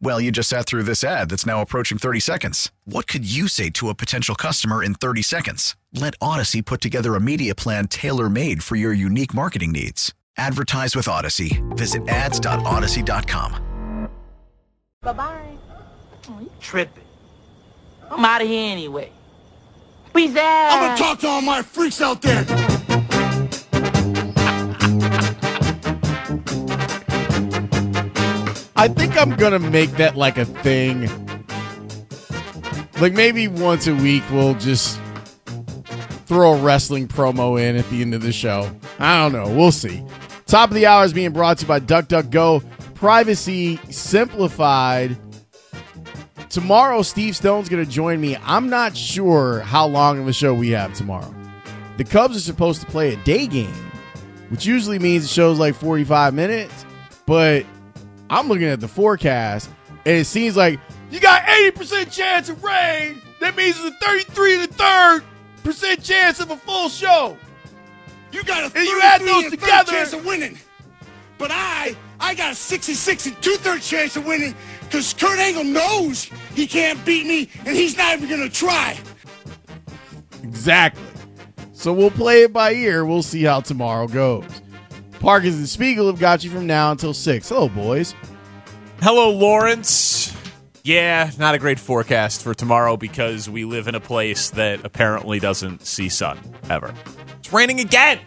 Well, you just sat through this ad that's now approaching 30 seconds. What could you say to a potential customer in 30 seconds? Let Odyssey put together a media plan tailor made for your unique marketing needs. Advertise with Odyssey. Visit ads.odyssey.com. Bye bye. Oh, you tripping. I'm out of here anyway. Peace out. I'm gonna talk to all my freaks out there. I think I'm gonna make that like a thing. Like maybe once a week we'll just throw a wrestling promo in at the end of the show. I don't know. We'll see. Top of the hour is being brought to you by DuckDuckGo. Privacy simplified. Tomorrow, Steve Stone's going to join me. I'm not sure how long of a show we have tomorrow. The Cubs are supposed to play a day game, which usually means the show's like 45 minutes, but I'm looking at the forecast, and it seems like you got 80% chance of rain. That means it's a 33 and a third percent chance of a full show. You got a And you add 33 those and a together- chance of winning. But I, I got a 66 and two third chance of winning because Kurt Angle knows he can't beat me, and he's not even gonna try. Exactly. So we'll play it by ear. We'll see how tomorrow goes. Parkins and Spiegel have got you from now until 6. Hello, boys. Hello, Lawrence. Yeah, not a great forecast for tomorrow because we live in a place that apparently doesn't see sun ever. It's raining again.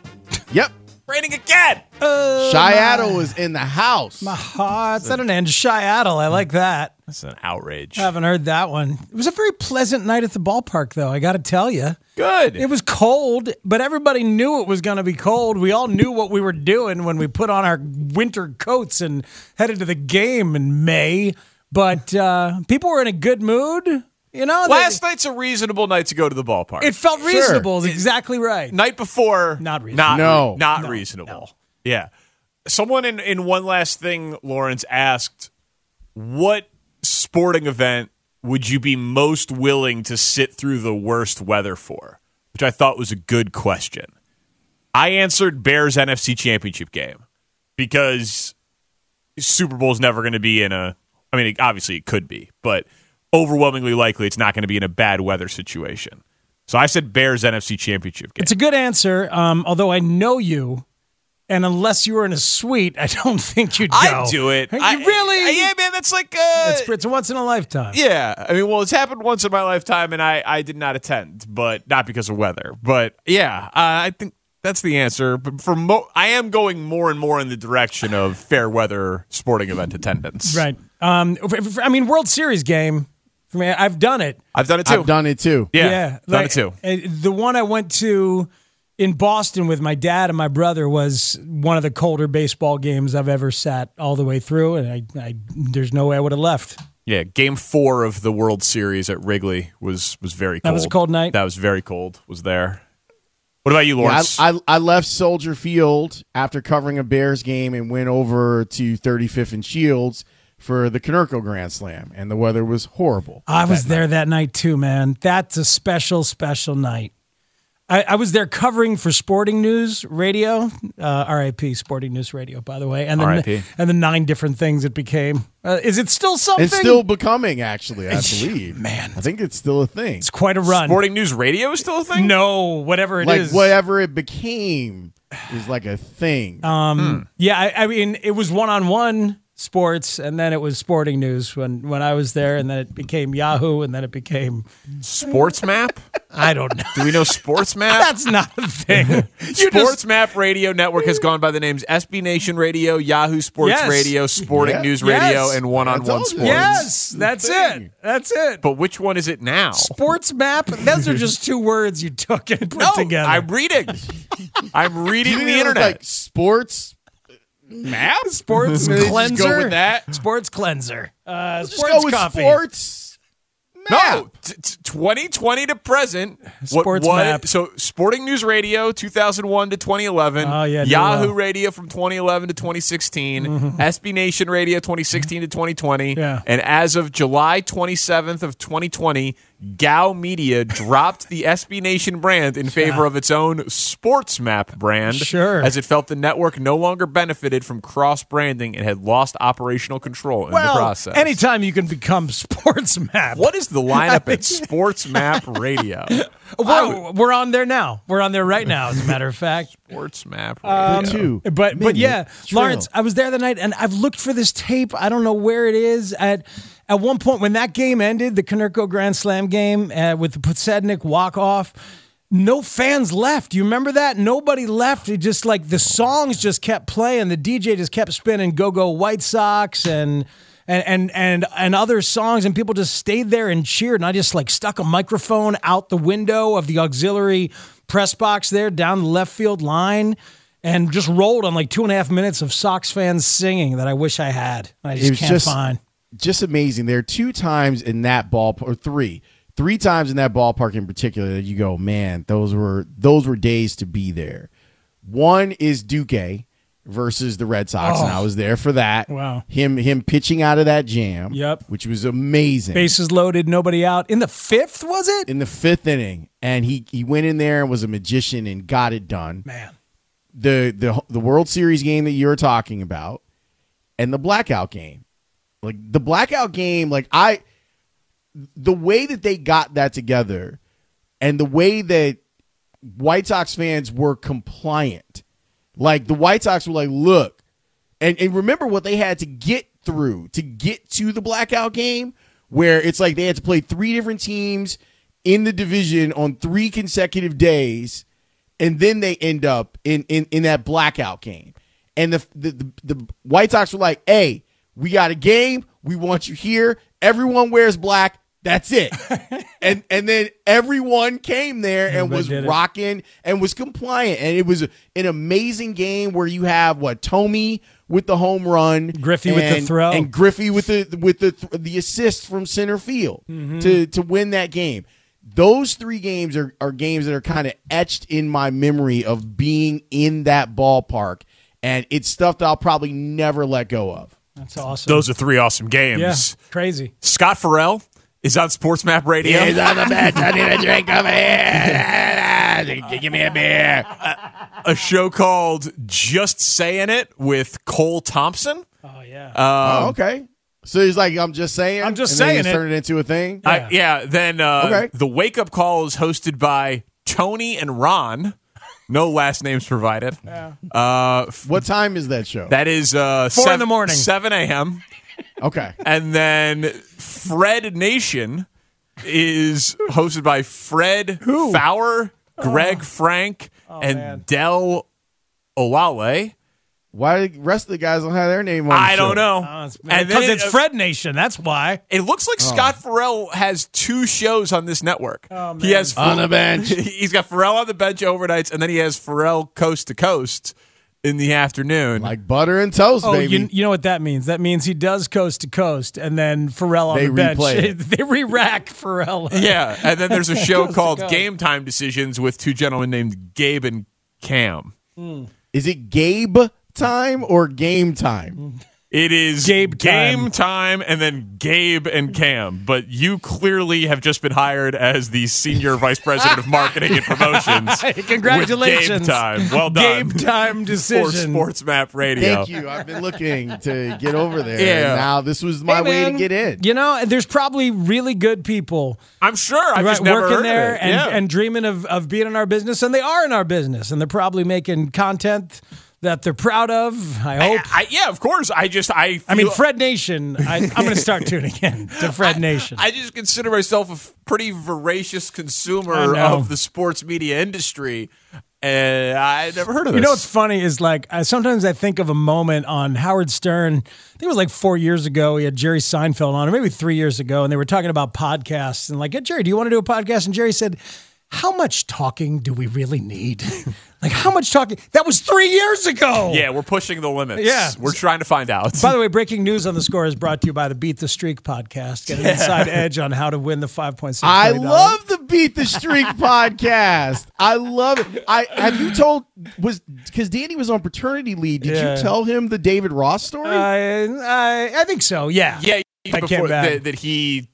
Yep. Raining again. Uh, Shiato is in the house. My heart's at an end. Shiatal. I like that. That's an outrage. I Haven't heard that one. It was a very pleasant night at the ballpark, though. I got to tell you. Good. It was cold, but everybody knew it was going to be cold. We all knew what we were doing when we put on our winter coats and headed to the game in May. But uh, people were in a good mood. You know, They- Last night's a reasonable night to go to the ballpark. it felt reasonable. Is exactly right. night before, Not reasonable. Not, No. not No, reasonable. Yeah. Someone in, in one last thing, Lawrence asked, what sporting event would you be most willing to sit through the worst weather for? Which I thought was a good question. I answered Bears NFC Championship game because Super Bowl's never going to be in a. I mean, obviously it could be, but overwhelmingly likely it's not going to be in a bad weather situation. So I said Bears NFC Championship game. It's a good answer, um, although I know you, and unless you were in a suite, I don't think you'd go. I'd do it. You I- really? I- yeah, man. That's like. Uh, It's, it's a once in a lifetime. yeah, I mean, well, it's happened once in my lifetime, and I, I did not attend, but not because of weather. But yeah, uh, I think that's the answer. But for mo- I am going more and more in the direction of fair weather sporting event attendance. Right. Um, I mean, World Series game. For me, I've done it. I've done it too. I've done it too. yeah, done like, it too. uh, The one I went to in Boston with my dad and my brother was one of the colder baseball games I've ever sat all the way through, and I, I there's no way I would have left. Yeah, Game Four of the World Series at Wrigley was was very cold. That was a cold night? That was very cold. Was there? What about you, Yeah, Lawrence? I, I, I left Soldier Field after covering a Bears game and went over to 35th and Shields for the Konerko Grand Slam, and the weather was horrible. I was there that night too, man. That's a special, special night. I, I was there covering for Sporting News Radio, uh, RIP Sporting News Radio, by the way, and the and the nine different things it became. Uh, is it still something? It's still becoming, actually, I believe. Man. I think it's still a thing. It's quite a run. Sporting News Radio is still a thing. No, whatever it is. like whatever it became is like a thing. Um, Hmm. Yeah, I, I mean, it was one on one. Sports, and then it was sporting news when when I was there, and then it became Yahoo, and then it became Sports Map? I don't know. Do we know Sports Map? That's not a thing. You Sports just- Map Radio Network has gone by the names SB Nation Radio, Yahoo Sports Yes. Radio, Sporting Yeah. News Yes. Radio, and One On One told. Sports. yes, that's thing. it. That's it. But which one is it now? Sports map. Those are just two words you took and put No, together. I'm reading. I'm reading the think it was internet. like sports map? sports They just cleanser. go with that. Sports cleanser. Uh, Just sports go with coffee. sports. No, t- t- 2020 to present. What Sports map. So, Sporting News Radio, 2001 to 2011. Oh, yeah, Yahoo well. Radio from 2011 to 2016. SB Nation Radio 2016 to 2020. Yeah. And as of July 27th of 2020, Gow Media dropped the SB Nation brand in favor of its own Sports Map brand. Sure. As it felt the network no longer benefited from cross branding and had lost operational control in the Well, process. anytime you can become sports map. What is the lineup at Sports Map Radio? We're, we're on there now. We're on there right now, as a matter of fact. Sports Map Um, Radio. Two. But but yeah. Lawrence, I was there the night and I've looked for this tape. I don't know where it is. At at one point when that game ended, the Konerko Grand Slam game uh, with the Podsednik walk off. No fans left. You remember that? Nobody left. It just like the songs just kept playing. The DJ just kept spinning "Go Go White Sox" and and and and and other songs, and people just stayed there and cheered. And I just like stuck a microphone out the window of the auxiliary press box there down the left field line, and just rolled on like two and a half minutes of Sox fans singing that I wish I had. I just can't just find. Just amazing. There are two times in that ballpark, or three, three times in that ballpark in particular that you go, man, those were those were days to be there. One is Duque versus the Red Sox, and I oh. was there for that. Oh. Wow. him him pitching out of that jam. Yep. which was amazing. Bases loaded, nobody out in the fifth. Was it? in the fifth inning, and he he went in there and was a magician and got it done. Man, the the the World Series game that you're talking about and the blackout game. Like the blackout game, like I the way that they got that together and the way that White Sox fans were compliant. Like the White Sox were like, look, and, and remember what they had to get through to get to the blackout game, where it's like they had to play three different teams in the division on three consecutive days, and then they end up in in, in that blackout game. And the, the the the White Sox were like, hey, we got a game, we want you here. Everyone wears black. That's it. and and then everyone came there and Everybody was rocking and was compliant. And it was an amazing game where you have what Thome with the home run, Griffey with the throw. and Griffey with the with the the assist from center field Mm-hmm. to to win that game. Those three games are, are games that are kind of etched in my memory of being in that ballpark, and it's stuff that I'll probably never let go of. That's awesome. Those are three awesome games. yeah, crazy. Scott Farrell is on Sports Map Radio. He's on the bench. I need a drink over here. Give me a beer. a show called Just Saying It with Cole Thompson. Oh yeah. oh, okay. So he's like, I'm just saying. I'm just and then saying he's it. Turn it into a thing. I- yeah. Then uh, Okay. the Wake Up Call is hosted by Tony and Ron. No last names provided. Uh, f- What time is that show? that is uh, Four in the morning. 7 a.m. okay. And then Fred Nation is hosted by Fred Fowler, Greg Frank, and man. Del Olale. Why the rest of the guys don't have their name on? the I show? don't know. Oh, it's- and because then it's it, Fred Nation. That's why. It looks like oh. Scott Farrell has two shows on this network. Oh, he has On the bench. He's got Farrell on the bench overnights, and then he has Farrell coast to coast in the afternoon. Like butter and toast, Oh, baby. you, you know what that means? That means he does coast to coast, and then Farrell on They the bench. replay it. they re-rack Farrell. yeah, and then there's a show called. Game Time Decisions with two gentlemen named Gabe and Cam. Hmm. Is it Gabe time or game time? It is Gabe game time and then Gabe and Cam. But you clearly have just been hired as the senior vice president of marketing and promotions. Congratulations. With Gabe time. Well done. Game time for decision. Sports Map Radio. Thank you. I've been looking to get over there. Yeah. And now this was my Hey, way man, to get in. You know, there's probably really good people I'm sure. I've right, just never working heard there of it. and, yeah. and dreaming of, of being in our business, and they are in our business, and they're probably making content that they're proud of. I hope. I, yeah, of course. I just I. I mean, Fred Nation. I, I'm going to start tuning in to Fred Nation. I just consider myself a f- pretty voracious consumer of the sports media industry, and I never heard of this. You know what's funny is like I, sometimes I think of a moment on Howard Stern. I think it was like four years ago. He had Jerry Seinfeld on, or maybe three years ago, and they were talking about podcasts and like, hey, Jerry, do you want to do a podcast? And Jerry said, "How much talking do we really need? like, how much talking? That was three years ago." Yeah, we're pushing the limits. Yeah. we're trying to find out. By the way, breaking news on the score is brought to you by the Beat the Streak podcast. Get an inside edge on how to win the five point six. I love the Beat the Streak podcast. I love it. I have you told was because Danny was on paternity leave. Did Yeah. you tell him the David Ross story? I, I I think so. Yeah. yeah, I before came back. that, that he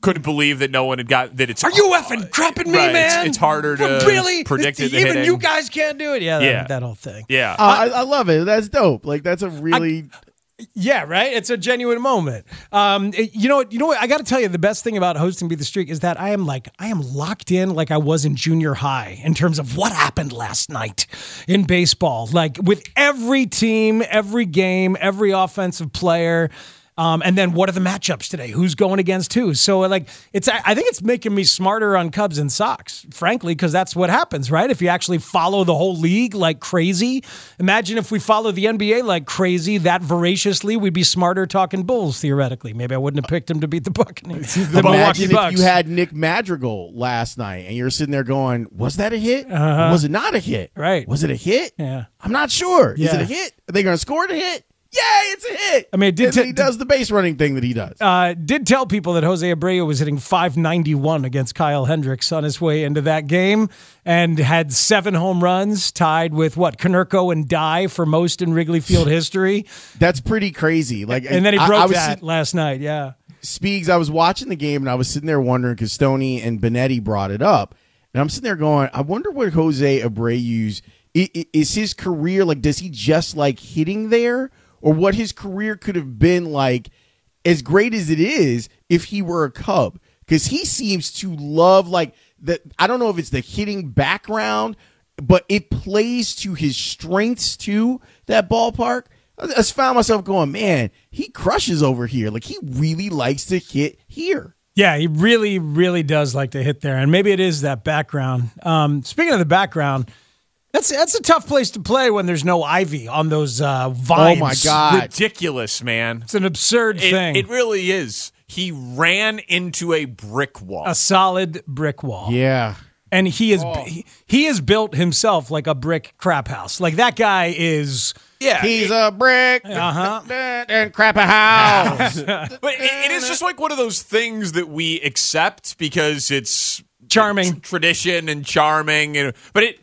couldn't believe that no one had got that. It's Are you effing crapping me, Right, man? it's harder to really predict it than Even hitting. you guys can't do it. Yeah, that, Yeah. that whole thing. Yeah, Uh, I, I love it. That's dope. Like that's a really Yeah, right. It's a genuine moment. Um, it- you know what? You know what? I got to tell you, the best thing about hosting Beat the Streak is that I am like I am locked in, like I was in junior high, in terms of what happened last night in baseball. Like with every team, every game, every offensive player. Um, and then what are the matchups today? Who's going against who? So like it's I think it's making me smarter on Cubs and Sox, frankly, because that's what happens, right? If you actually follow the whole league like crazy. Imagine if we follow the NBA like crazy, that voraciously, we'd be smarter talking Bulls theoretically. Maybe I wouldn't have picked him to beat the Buccaneers. The Milwaukee if Bucks. you had Nick Madrigal last night and you're sitting there going, "Was that a hit? Was it not a hit? Uh-huh. Right. Was it a hit? Yeah. I'm not sure. Is it a hit? Are they going to score the hit? Yay! It's a hit. I mean, it did t- he does the base running thing that he does. uh, did tell people that Jose Abreu was hitting 591 against Kyle Hendricks on his way into that game and had seven home runs, tied with what, Konerko and Dye for most in Wrigley Field history. That's pretty crazy. Like, And then he broke I was that sit- last night. Yeah. Speaks, I was watching the game and I was sitting there wondering because Stoney and Benetti brought it up. And I'm sitting there going, I wonder what Jose Abreu's i- i- is his career like? Does he just like hitting there, or what his career could have been like, as great as it is, if he were a Cub? Because he seems to love like the. I don't know if it's the hitting background, but it plays to his strengths too. That ballpark. I just found myself going, man, he crushes over here. Like he really likes to hit here. Yeah, he really, really does like to hit there, and maybe it is that background. Um, speaking of the background, that's that's a tough place to play when there's no ivy on those uh, vines. Oh my god! ridiculous, man. it's an absurd It, thing. it really is. He ran into a brick wall. a solid brick wall. Yeah. and he is he, he is built himself like a brick crap house. Like that guy is. yeah, He's a brick Uh-huh. and crap a house. But it, it is just like one of those things that we accept because it's Charming. tradition and charming, and but it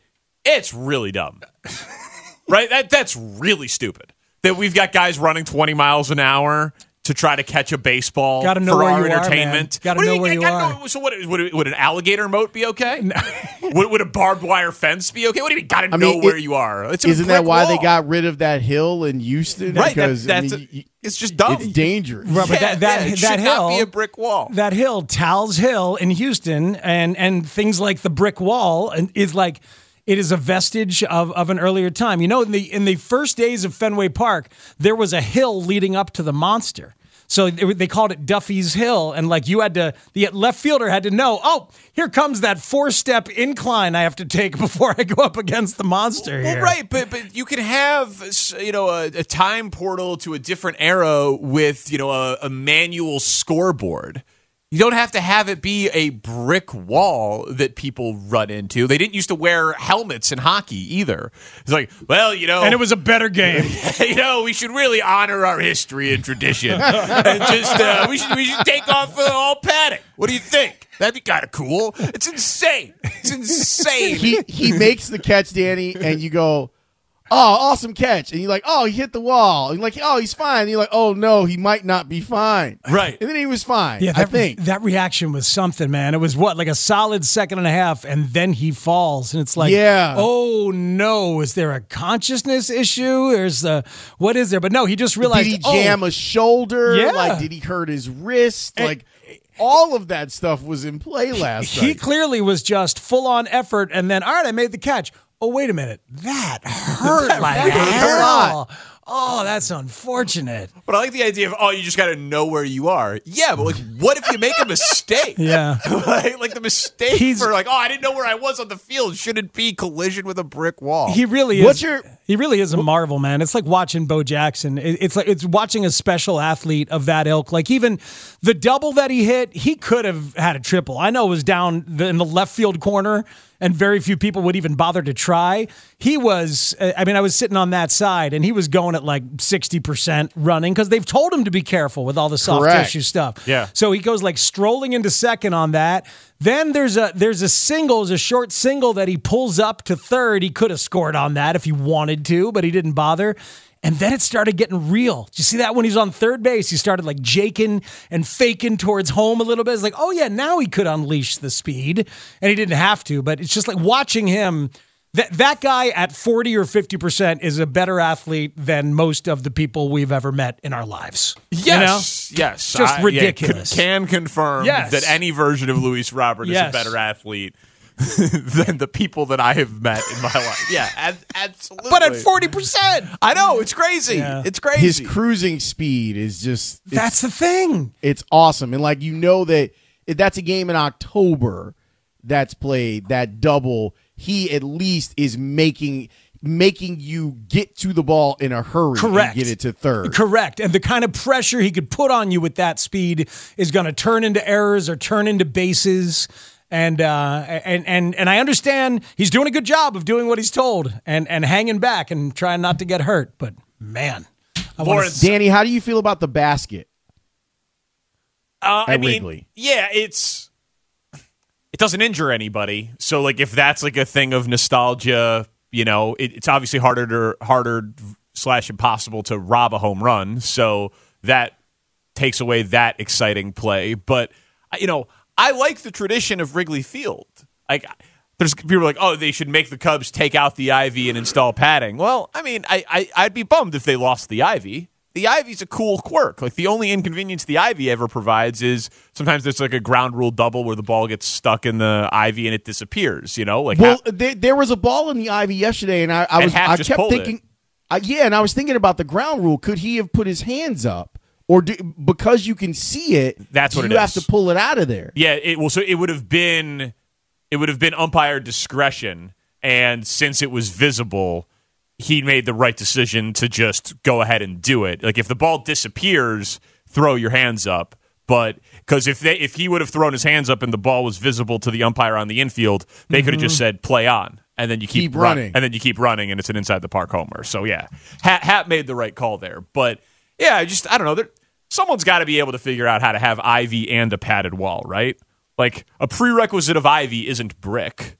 it's really dumb, right? That that's really stupid. That we've got guys running twenty miles an hour to try to catch a baseball Gotta know for where our you are, man. entertainment. Gotta What do know where you gotta are. know- so what? Would, would an alligator moat be okay? would, would a barbed wire fence be okay? What do you mean? Got to know mean, where it- you are. It's a Isn't that brick why they wall. got rid of that hill in Houston? right? That, Because that's I mean, a- y- it's just dumb. it's dangerous. Right, but Yeah, that that, yeah, it that should hill not be a brick wall. That hill, Tal's Hill in Houston, and and things like the brick wall, and is like it is a vestige of, of an earlier time. You know, in the in the first days of Fenway Park, there was a hill leading up to the monster. So they, they called it Duffy's Hill, and like you had to, the left fielder had to know, oh, here comes that four step incline I have to take before I go up against the monster. Well, here. right, but but you can have you know a, a time portal to a different era with you know a, a manual scoreboard. You don't have to have it be a brick wall that people run into. They didn't used to wear helmets in hockey either. It's like, well, you know, And it was a better game. you know, we should really honor our history and tradition, and just uh, we should we should take off uh, all padding. What do you think? That'd be kind of cool. It's insane. It's insane. he he makes the catch, Danny, and you go, "Oh, Oh, awesome catch!" And you're like, "Oh, he hit the wall." And you're like, "Oh, he's fine." And you're like, "Oh no, he might not be fine." Right. And then he was fine. Yeah, I think. that reaction was something, man. It was what, like a solid second and a half, and then he falls, and it's like, Yeah. oh no, is there a consciousness issue? There's a what is there? But no, he just did realized. he oh, jam a shoulder? Yeah. Like, did he hurt his wrist? like, all of that stuff was in play last he night. clearly was just full on effort, and then all right, I made the catch. Oh wait a minute, that hurt like hurt hell. Oh, that's unfortunate. But I like the idea of oh, you just got to know where you are. Yeah, but like, what if you make a mistake? Yeah. like, like the mistake He's- for like, oh, I didn't know where I was on the field. Shouldn't be collision with a brick wall. He really is. What's your- He really is a marvel, man. It's like watching Bo Jackson. It's like it's watching a special athlete of that ilk. Like even the double that he hit, he could have had a triple. I know it was down the, in the left field corner, and very few people would even bother to try. He was. uh, I mean, I was sitting on that side, and he was going at like sixty percent running because they've told him to be careful with all the soft Correct. tissue stuff. Yeah. So he goes like strolling into second on that. Then there's a there's a single, there's a short single that he pulls up to third. He could have scored on that if he wanted to, but he didn't bother. And then it started getting real. Did you see that when he was on third base? He started like jaking and faking towards home a little bit. It's like, oh yeah, now he could unleash the speed, and he didn't have to. But it's just like watching him. That that guy at forty or fifty percent is a better athlete than most of the people we've ever met in our lives. You know? Yes, yes, Just I- yeah, ridiculous. can, can confirm Yes. that any version of Luis Robert Yes. is a better athlete than the people that I have met in my life. Yeah, ab- absolutely. But at forty percent, I know it's crazy. Yeah. It's crazy. His cruising speed is just that's the thing. it's awesome, and like you know that if that's a game in October that's played that double. He at least is making making you get to the ball in a hurry Correct. and get it to third. Correct. And the kind of pressure he could put on you with that speed is going to turn into errors or turn into bases. And uh, and and and I understand he's doing a good job of doing what he's told and and hanging back and trying not to get hurt. But man, I wanna- Danny, how do you feel about the basket? Uh, I At mean, Wrigley. yeah, it's it doesn't injure anybody. So like if that's like a thing of nostalgia, you know, it, it's obviously harder to harder slash impossible to rob a home run. So that takes away that exciting play. But you know, I like the tradition of Wrigley Field. Like there's people like, oh, they should make the Cubs take out the ivy and install padding. Well, I mean, I, I I'd be bummed if they lost the ivy. The ivy's a cool quirk. Like the only inconvenience the ivy ever provides is sometimes there's like a ground rule double where the ball gets stuck in the ivy and it disappears. You know, like Well, ha- there, there was a ball in the ivy yesterday, and I, I was I kept thinking, uh, yeah, and I was thinking about the ground rule. Could he have put his hands up, or do, because you can see it? That's what you have is. to pull it out of there. Yeah, it well, so it would have been it would have been umpire discretion, and since it was visible, he made the right decision to just go ahead and do it. Like if the ball disappears, throw your hands up. But because if they if he would have thrown his hands up and the ball was visible to the umpire on the infield, they could have just mm-hmm. said play on, and then you keep, Keep run- running. and then you keep running, and it's an inside the park homer. So yeah, Happ, Happ made the right call there. But yeah, I just I don't know. There, someone's got to be able to figure out how to have ivy and a padded wall, right? Like a prerequisite of ivy isn't brick.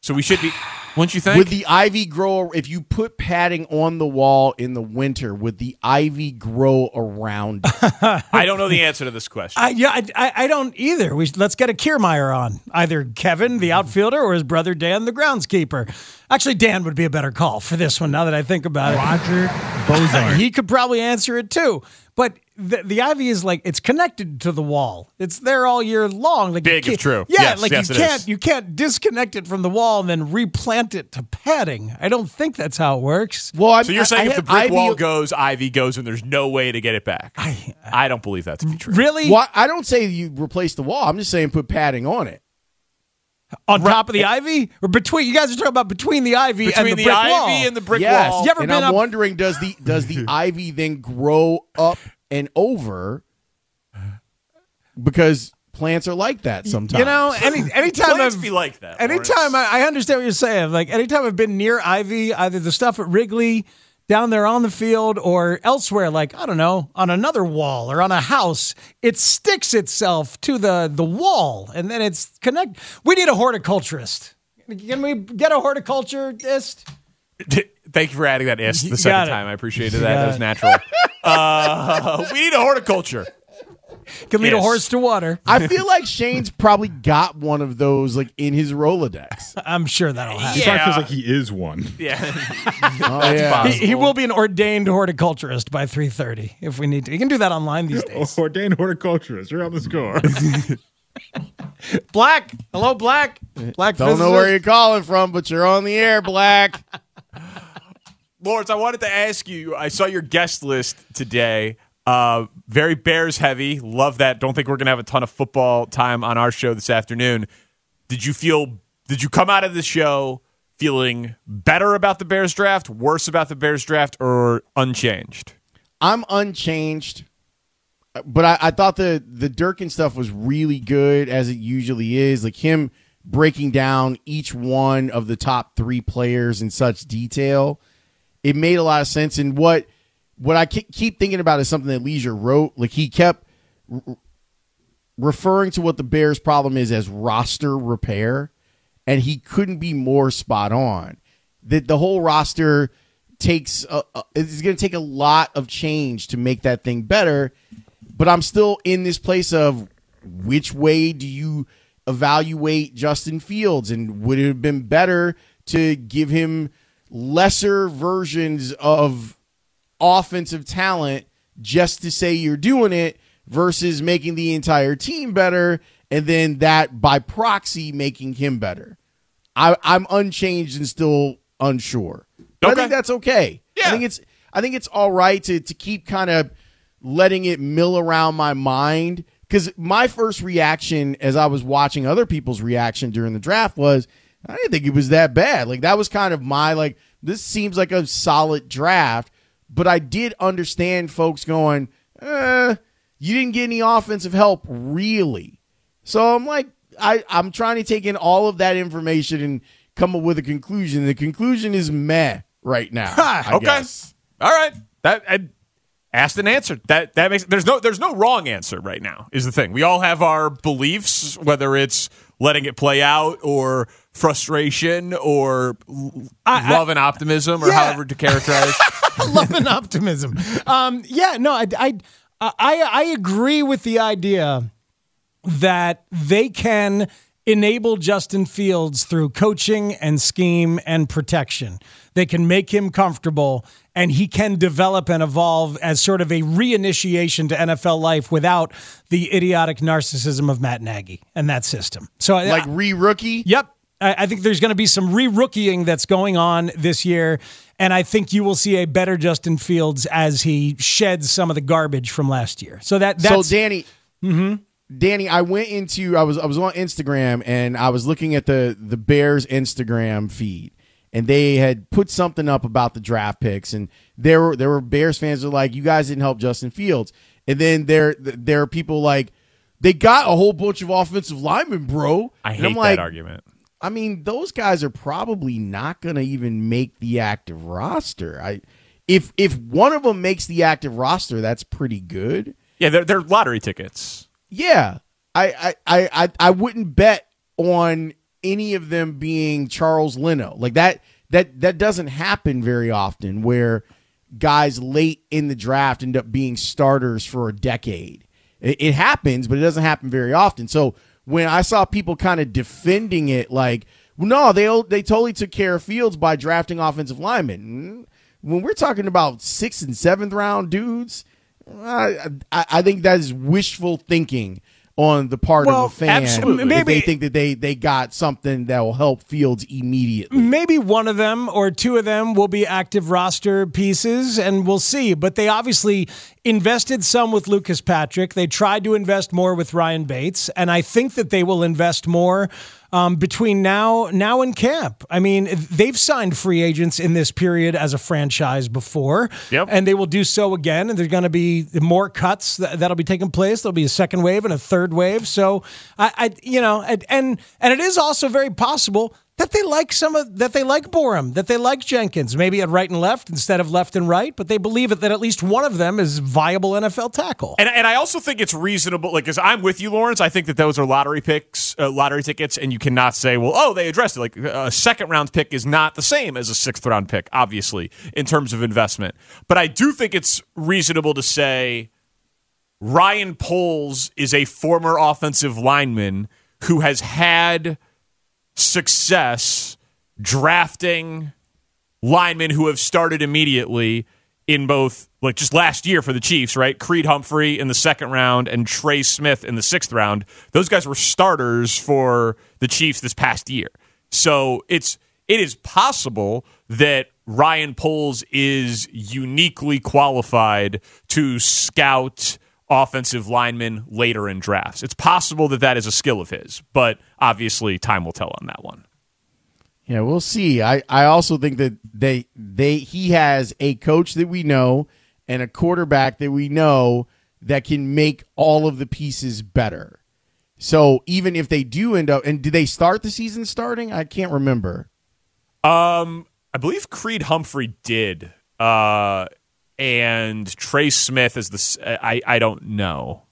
So we should be, wouldn't you think? Would the ivy grow if you put padding on the wall in the winter? Would the ivy grow around? it? I don't know the answer to this question. I, yeah, I, I, I don't either. We let's get a Kiermaier on either Kevin, the mm-hmm. outfielder, or his brother Dan, the groundskeeper. Actually, Dan would be a better call for this one. Now that I think about it, Roger Bossard. he could probably answer it too. But the, the ivy is like it's connected to the wall. It's there all year long. Like Big if true. Yeah, Yes, like yes, you can't is. you can't disconnect it from the wall and then replant it to padding. I don't think that's how it works. Well, I so you're I- saying I if the brick ivy- wall goes, ivy goes, and there's no way to get it back? I, I don't believe that to be true. Really, Well, I don't say you replace the wall. I'm just saying put padding on it. on top of the ivy or between? You guys are talking about between the ivy Between and the, the, brick ivy wall. and the brick yes, wall. You ever and been I'm up- wondering does the does the ivy then grow up and over? Because plants are like that sometimes. You know, any anytime Plants I've be like that. anytime I, I understand what you're saying. Like anytime I've been near Ivy, either the stuff at Wrigley, down there on the field, or elsewhere, like I don't know, on another wall or on a house, it sticks itself to the the wall, and then it's connect. We need a horticulturist. Can we get a horticulturist? Thank you for adding that ist You the second it. time. I appreciated that. That was natural. uh, we need a horticulture. Can lead a Yes. horse to water. I feel like Shane's probably got one of those like in his Rolodex. I'm sure that'll happen. He probably Yeah. feels like he is one. Yeah. Oh yeah. He, he will be an ordained horticulturist by 3:30 if we need to. You can do that online these days. Ordained horticulturist. You're on the score. Black. Hello, Black. Black. Don't know where you're calling from, but you're on the air, Black. Lawrence, I wanted to ask you. I saw your guest list today. Uh, very Bears heavy. Love that. Don't think we're gonna have a ton of football time on our show this afternoon. Did you feel? Did you come out of the show feeling better about the Bears draft, worse about the Bears draft, or unchanged? I'm unchanged, but I, I thought the the Durkin stuff was really good as it usually is. Like him breaking down each one of the top three players in such detail, it made a lot of sense. And what what I keep thinking about is something that Lieser wrote. Like he kept r- referring to what the Bears' problem is as roster repair, and he couldn't be more spot on. That the whole roster takes a, a, it's going to take a lot of change to make that thing better. But I'm still in this place of which way do you evaluate Justin Fields, and would it have been better to give him lesser versions of offensive talent just to say you're doing it versus making the entire team better and then that by proxy making him better. I, I'm unchanged and still unsure. But I think that's okay. Yeah. I think it's I think it's all right to to keep kind of letting it mill around my mind because my first reaction as I was watching other people's reaction during the draft was I didn't think it was that bad. Like that was kind of my like this seems like a solid draft, but I did understand folks going, eh, you didn't get any offensive help really. So I'm like, I, I'm trying to take in all of that information and come up with a conclusion. The conclusion is meh right now. I okay. guess. All right. That I asked and answered. That that makes there's no there's no wrong answer right now. Is the thing. We all have our beliefs, whether it's letting it play out or frustration or l- I- love and optimism or Yeah. however to characterize. love and optimism. Um, yeah, no, I, I, I, I agree with the idea that they can enable Justin Fields through coaching and scheme and protection. They can make him comfortable and he can develop and evolve as sort of a reinitiation to NFL life without the idiotic narcissism of Matt Nagy and that system. So Like re rookie. Yep. I, I think there's going to be some re rookieing that's going on this year. And I think you will see a better Justin Fields as he sheds some of the garbage from last year. So that So that's Danny, mm-hmm. Danny, I went into I was I was on Instagram and I was looking at the the Bears Instagram feed and they had put something up about the draft picks and there were there were Bears fans that were like you guys didn't help Justin Fields and then there there are people like they got a whole bunch of offensive linemen, bro. I And hate I'm like, that argument. I mean, those guys are probably not going to even make the active roster. I if if one of them makes the active roster, that's pretty good. Yeah, they're they're lottery tickets. Yeah, I I I I, wouldn't bet on any of them being Charles Leno like that. That that doesn't happen very often where guys late in the draft end up being starters for a decade. It, it happens, but it doesn't happen very often. So when I saw people kind of defending it, like, no, they they totally took care of Fields by drafting offensive linemen. Mm, when we're talking about sixth and seventh round dudes, I, I, I think that is wishful thinking on the part Well, of a fan. absolutely. if Maybe- they think that they they got something that will help Fields immediately. maybe one of them or two of them will be active roster pieces and we'll see but they obviously invested some with Lucas Patrick they tried to invest more with Ryan Bates and I think that they will invest more um, between now now and camp. I mean they've signed free agents in this period as a franchise before Yep. and they will do so again and there's going to be more cuts that, that'll be taking place. There'll be a second wave and a third wave. So I, I you know and, and it is also very possible that they like some of that they like Borom, that they like Jenkins, maybe at right and left instead of left and right, but they believe it that at least one of them is viable NFL tackle. And, and I also think it's reasonable, like, because I'm with you, Lawrence. I think that those are lottery picks, uh, lottery tickets, and you cannot say, well, oh, they addressed it. Like, a second round pick is not the same as a sixth round pick, obviously, in terms of investment. But I do think it's reasonable to say Ryan Poles is a former offensive lineman who has had success drafting linemen who have started immediately in both like just last year for the Chiefs, right? Creed Humphrey in the second round and Trey Smith in the sixth round. Those guys were starters for the Chiefs this past year. So it's it is possible that Ryan Poles is uniquely qualified to scout offensive linemen later in drafts. It's possible that that is a skill of his, but obviously time will tell on that one. Yeah, we'll see. I, I also think that they they he has a coach that we know and a quarterback that we know that can make all of the pieces better. So even if they do end up and did they start the season starting? I can't remember. Um, I believe Creed Humphrey did. Uh, and Trey Smith is the I I don't know.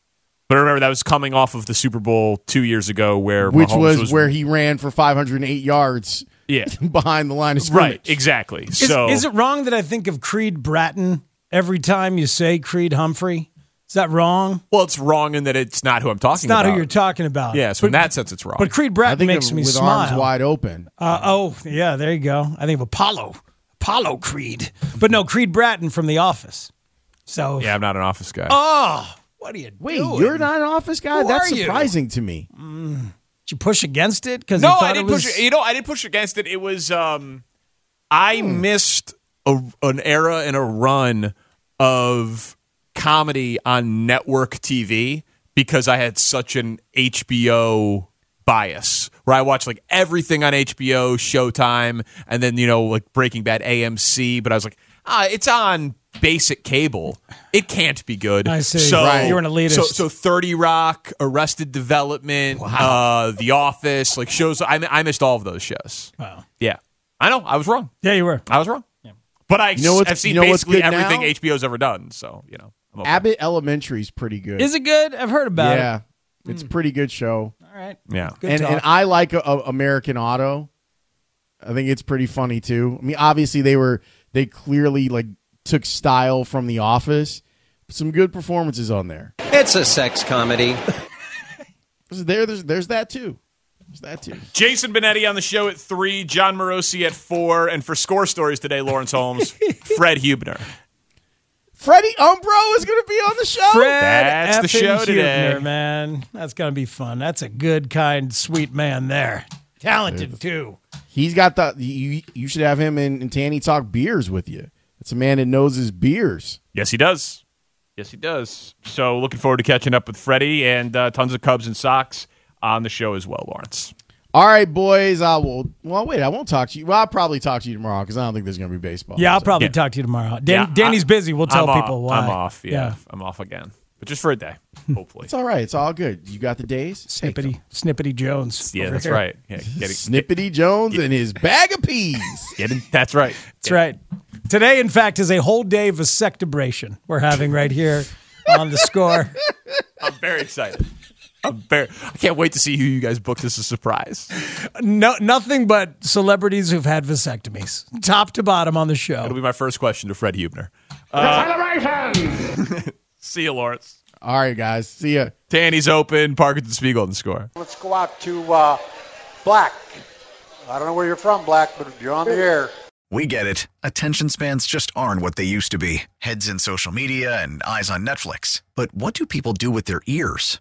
But I remember that was coming off of the Super Bowl two years ago, where Which was, was where he ran for 508 yards yeah, behind the line of scrimmage. right, exactly. Is, so is it wrong that I think of Creed Bratton every time you say Creed Humphrey? Is that wrong? well, it's wrong in that it's not who I'm talking about. It's not about. who you're talking about. Yeah, so in that sense, it's wrong. But Creed I Bratton think makes of- me with smile. arms wide open. Uh, oh, yeah, there you go. I think of Apollo. Apollo Creed. But no, Creed Bratton from The Office. So, yeah, I'm not an office guy. oh, what are you Wait, doing? you're not an office guy? Who That's are you? surprising to me. Did you push against it? Because no, I didn't push. You know, I didn't push against it. It was um, I Hmm. missed a, an era and a run of comedy on network TV because I had such an HBO bias where I watched like everything on HBO, Showtime, and then you know like Breaking Bad, AMC. But I was like, ah, it's on basic cable. It can't be good. I see. So Right. You're an elitist. So, so 30 Rock, Arrested Development, uh, The Office, like shows. I, I missed all of those shows. Wow. Yeah, I know. I was wrong. Yeah, you were. I was wrong. But I, You know what's- have seen you know basically everything now? HBO's ever done. So you know, I'm okay. Abbott Elementary is pretty good. Is it good? I've heard about yeah, it. it's a pretty good show. All right. yeah. Good and, talk. and I like a, a American Auto. I think it's pretty funny too. I mean, obviously they were they clearly like took style from The Office. Some good performances on there. It's a sex comedy. There's there there's there's that too. There's that too. Jason Benetti on the show at three, Jon Morosi at four, and for score stories today, Lawrence Holmes, Fred Hubner. Freddie Umbro is going to be on the show. Fred That's the effing show today. Hubner, man. That's going to be fun. That's a good, kind, sweet man there. Talented, too. He's got the you, you should have him and, and Tanny talk beers with you. It's a man that knows his beers. Yes, he does. Yes, he does. So looking forward to catching up with Freddie and uh, tons of Cubs and Sox on the show as well, Lawrence. All right, boys. I will. Well, wait. I won't talk to you. Well, I'll probably talk to you tomorrow because I don't think there's going to be baseball. Yeah, I'll So- probably Yeah. talk to you tomorrow. Dan, Yeah, Danny's I- busy. We'll tell I'm people off. why. I'm off. Yeah, I'm off again, but just for a day, hopefully. It's all right. It's all good. You got the days. Take them. Snippety, Snippety Jones. yeah, that's here. right. Yeah, get it, Snippety Jones and his bag of peas. get it- that's right. That's right. Today, in fact, is a whole day vasectobration we're having right here on the score. I'm very excited. I'm. I can't wait to see who you guys booked as a surprise. No, nothing but celebrities who've had vasectomies, top to bottom on the show. It'll be my first question to Fred Hubner. Uh, see you, Lawrence. All right, guys. See ya. Tanny's open. Parkins and Spiegel on the score. Let's go out to uh, Black. I don't know where you're from, Black, but you're on the air. We get it. Attention spans just aren't what they used to be heads in social media and eyes on Netflix. But what do people do with their ears?